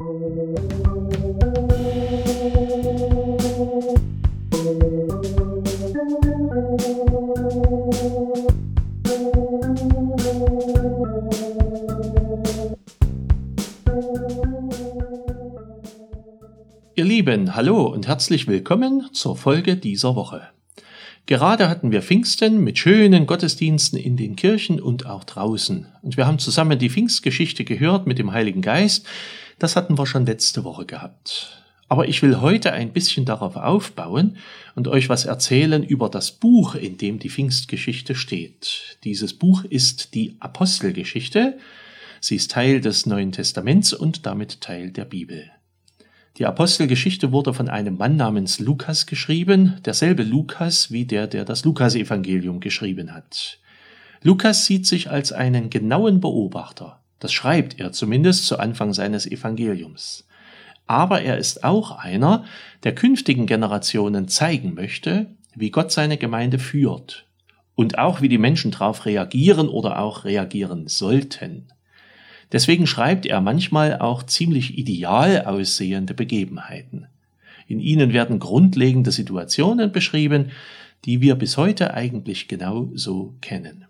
Ihr Lieben, hallo und herzlich willkommen zur Folge dieser Woche. Gerade hatten wir Pfingsten mit schönen Gottesdiensten in den Kirchen und auch draußen. Und wir haben zusammen die Pfingstgeschichte gehört mit dem Heiligen Geist. Das hatten wir schon letzte Woche gehabt. Aber ich will heute ein bisschen darauf aufbauen und euch was erzählen über das Buch, in dem die Pfingstgeschichte steht. Dieses Buch ist die Apostelgeschichte. Sie ist Teil des Neuen Testaments und damit Teil der Bibel. Die Apostelgeschichte wurde von einem Mann namens Lukas geschrieben, derselbe Lukas wie der, der das Lukasevangelium geschrieben hat. Lukas sieht sich als einen genauen Beobachter. Das schreibt er zumindest zu Anfang seines Evangeliums. Aber er ist auch einer, der künftigen Generationen zeigen möchte, wie Gott seine Gemeinde führt und auch wie die Menschen darauf reagieren oder auch reagieren sollten. Deswegen schreibt er manchmal auch ziemlich ideal aussehende Begebenheiten. In ihnen werden grundlegende Situationen beschrieben, die wir bis heute eigentlich genau so kennen.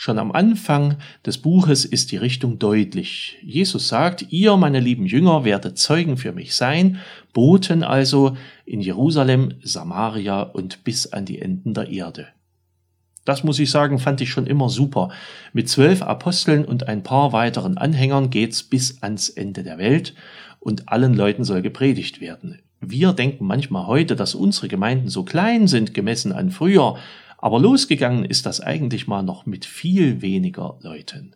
Schon am Anfang des Buches ist die Richtung deutlich. Jesus sagt, ihr, meine lieben Jünger, werdet Zeugen für mich sein, Boten also in Jerusalem, Samaria und bis an die Enden der Erde. Das muss ich sagen, fand ich schon immer super. Mit zwölf Aposteln und ein paar weiteren Anhängern geht's bis ans Ende der Welt und allen Leuten soll gepredigt werden. Wir denken manchmal heute, dass unsere Gemeinden so klein sind gemessen an früher, aber losgegangen ist das eigentlich mal noch mit viel weniger Leuten.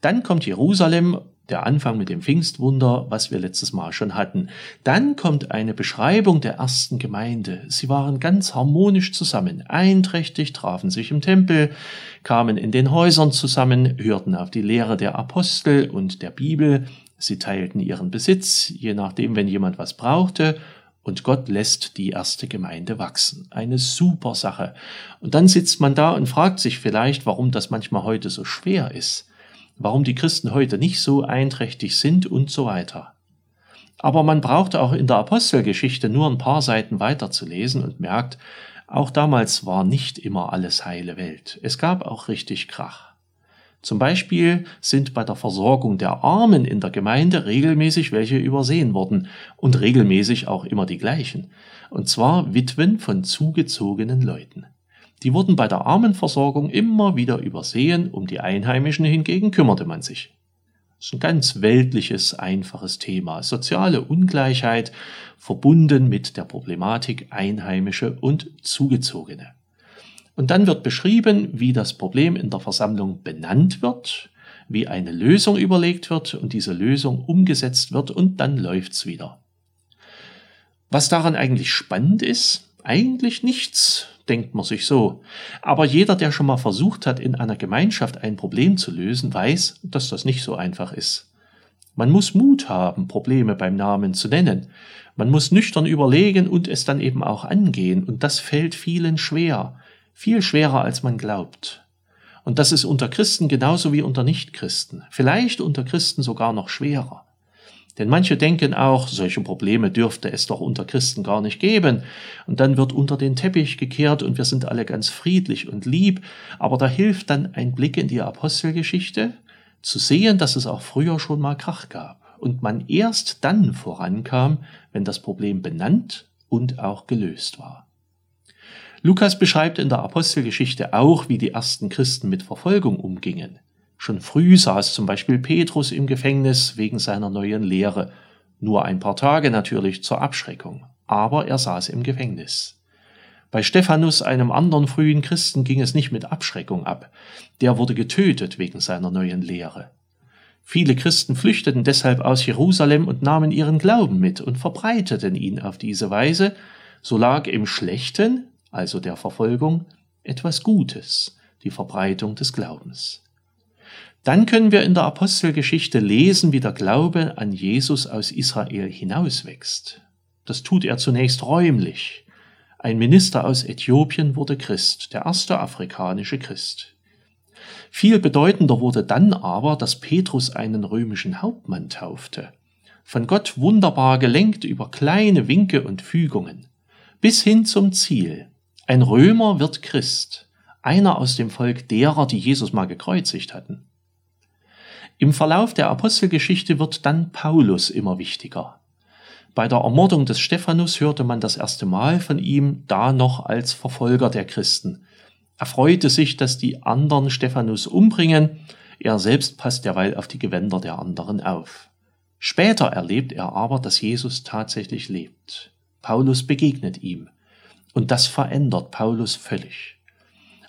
Dann kommt Jerusalem der Anfang mit dem Pfingstwunder, was wir letztes Mal schon hatten. Dann kommt eine Beschreibung der ersten Gemeinde. Sie waren ganz harmonisch zusammen, einträchtig, trafen sich im Tempel, kamen in den Häusern zusammen, hörten auf die Lehre der Apostel und der Bibel, sie teilten ihren Besitz, je nachdem, wenn jemand was brauchte, und Gott lässt die erste Gemeinde wachsen. Eine super Sache. Und dann sitzt man da und fragt sich vielleicht, warum das manchmal heute so schwer ist warum die Christen heute nicht so einträchtig sind und so weiter. Aber man braucht auch in der Apostelgeschichte nur ein paar Seiten weiter zu lesen und merkt, auch damals war nicht immer alles heile Welt. Es gab auch richtig Krach. Zum Beispiel sind bei der Versorgung der Armen in der Gemeinde regelmäßig welche übersehen worden und regelmäßig auch immer die gleichen. Und zwar Witwen von zugezogenen Leuten. Die wurden bei der Armenversorgung immer wieder übersehen, um die Einheimischen hingegen kümmerte man sich. Das ist ein ganz weltliches, einfaches Thema. Soziale Ungleichheit verbunden mit der Problematik Einheimische und Zugezogene. Und dann wird beschrieben, wie das Problem in der Versammlung benannt wird, wie eine Lösung überlegt wird und diese Lösung umgesetzt wird und dann läuft's wieder. Was daran eigentlich spannend ist, eigentlich nichts, denkt man sich so. Aber jeder, der schon mal versucht hat, in einer Gemeinschaft ein Problem zu lösen, weiß, dass das nicht so einfach ist. Man muss Mut haben, Probleme beim Namen zu nennen. Man muss nüchtern überlegen und es dann eben auch angehen. Und das fällt vielen schwer. Viel schwerer, als man glaubt. Und das ist unter Christen genauso wie unter Nichtchristen. Vielleicht unter Christen sogar noch schwerer. Denn manche denken auch, solche Probleme dürfte es doch unter Christen gar nicht geben. Und dann wird unter den Teppich gekehrt und wir sind alle ganz friedlich und lieb. Aber da hilft dann ein Blick in die Apostelgeschichte, zu sehen, dass es auch früher schon mal Krach gab. Und man erst dann vorankam, wenn das Problem benannt und auch gelöst war. Lukas beschreibt in der Apostelgeschichte auch, wie die ersten Christen mit Verfolgung umgingen. Schon früh saß zum Beispiel Petrus im Gefängnis wegen seiner neuen Lehre. Nur ein paar Tage natürlich zur Abschreckung. Aber er saß im Gefängnis. Bei Stephanus, einem anderen frühen Christen, ging es nicht mit Abschreckung ab. Der wurde getötet wegen seiner neuen Lehre. Viele Christen flüchteten deshalb aus Jerusalem und nahmen ihren Glauben mit und verbreiteten ihn auf diese Weise, so lag im Schlechten, also der Verfolgung, etwas Gutes, die Verbreitung des Glaubens. Dann können wir in der Apostelgeschichte lesen, wie der Glaube an Jesus aus Israel hinauswächst. Das tut er zunächst räumlich. Ein Minister aus Äthiopien wurde Christ, der erste afrikanische Christ. Viel bedeutender wurde dann aber, dass Petrus einen römischen Hauptmann taufte. von Gott wunderbar gelenkt über kleine Winke und Fügungen, bis hin zum Ziel. Ein Römer wird Christ, einer aus dem Volk derer, die Jesus mal gekreuzigt hatten. Im Verlauf der Apostelgeschichte wird dann Paulus immer wichtiger. Bei der Ermordung des Stephanus hörte man das erste Mal von ihm, da noch als Verfolger der Christen. Er freute sich, dass die anderen Stephanus umbringen, er selbst passt derweil auf die Gewänder der anderen auf. Später erlebt er aber, dass Jesus tatsächlich lebt. Paulus begegnet ihm. Und das verändert Paulus völlig.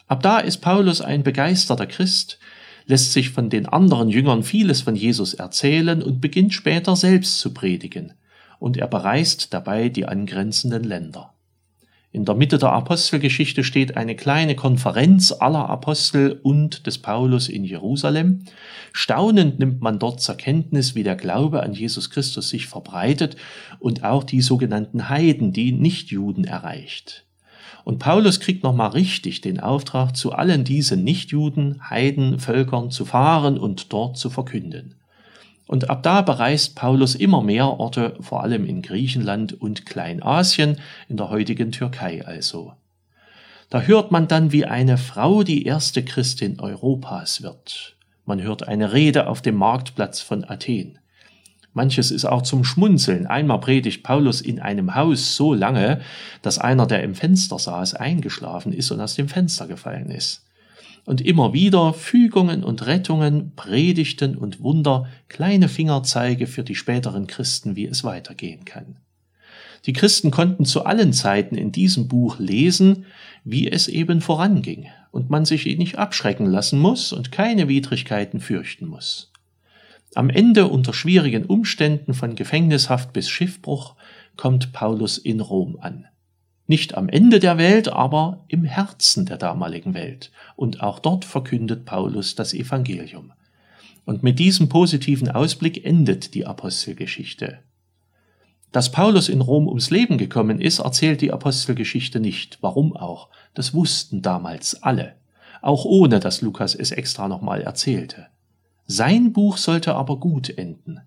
Ab da ist Paulus ein begeisterter Christ, lässt sich von den anderen Jüngern vieles von Jesus erzählen und beginnt später selbst zu predigen. Und er bereist dabei die angrenzenden Länder. In der Mitte der Apostelgeschichte steht eine kleine Konferenz aller Apostel und des Paulus in Jerusalem. Staunend nimmt man dort zur Kenntnis, wie der Glaube an Jesus Christus sich verbreitet und auch die sogenannten Heiden, die Nichtjuden erreicht. Und Paulus kriegt nochmal richtig den Auftrag, zu allen diesen Nichtjuden, Heiden, Völkern zu fahren und dort zu verkünden. Und ab da bereist Paulus immer mehr Orte, vor allem in Griechenland und Kleinasien, in der heutigen Türkei also. Da hört man dann, wie eine Frau die erste Christin Europas wird. Man hört eine Rede auf dem Marktplatz von Athen. Manches ist auch zum Schmunzeln. Einmal predigt Paulus in einem Haus so lange, dass einer, der im Fenster saß, eingeschlafen ist und aus dem Fenster gefallen ist und immer wieder Fügungen und Rettungen, Predigten und Wunder, kleine Fingerzeige für die späteren Christen, wie es weitergehen kann. Die Christen konnten zu allen Zeiten in diesem Buch lesen, wie es eben voranging, und man sich nicht abschrecken lassen muss und keine Widrigkeiten fürchten muss. Am Ende unter schwierigen Umständen von Gefängnishaft bis Schiffbruch kommt Paulus in Rom an. Nicht am Ende der Welt, aber im Herzen der damaligen Welt. Und auch dort verkündet Paulus das Evangelium. Und mit diesem positiven Ausblick endet die Apostelgeschichte. Dass Paulus in Rom ums Leben gekommen ist, erzählt die Apostelgeschichte nicht. Warum auch? Das wussten damals alle. Auch ohne, dass Lukas es extra nochmal erzählte. Sein Buch sollte aber gut enden.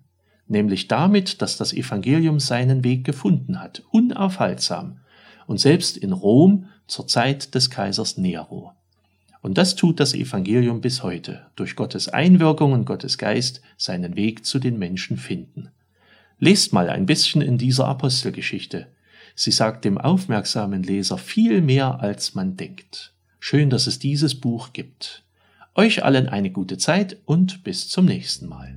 Nämlich damit, dass das Evangelium seinen Weg gefunden hat, unaufhaltsam und selbst in Rom zur Zeit des Kaisers Nero. Und das tut das Evangelium bis heute, durch Gottes Einwirkung und Gottes Geist seinen Weg zu den Menschen finden. Lest mal ein bisschen in dieser Apostelgeschichte. Sie sagt dem aufmerksamen Leser viel mehr, als man denkt. Schön, dass es dieses Buch gibt. Euch allen eine gute Zeit und bis zum nächsten Mal.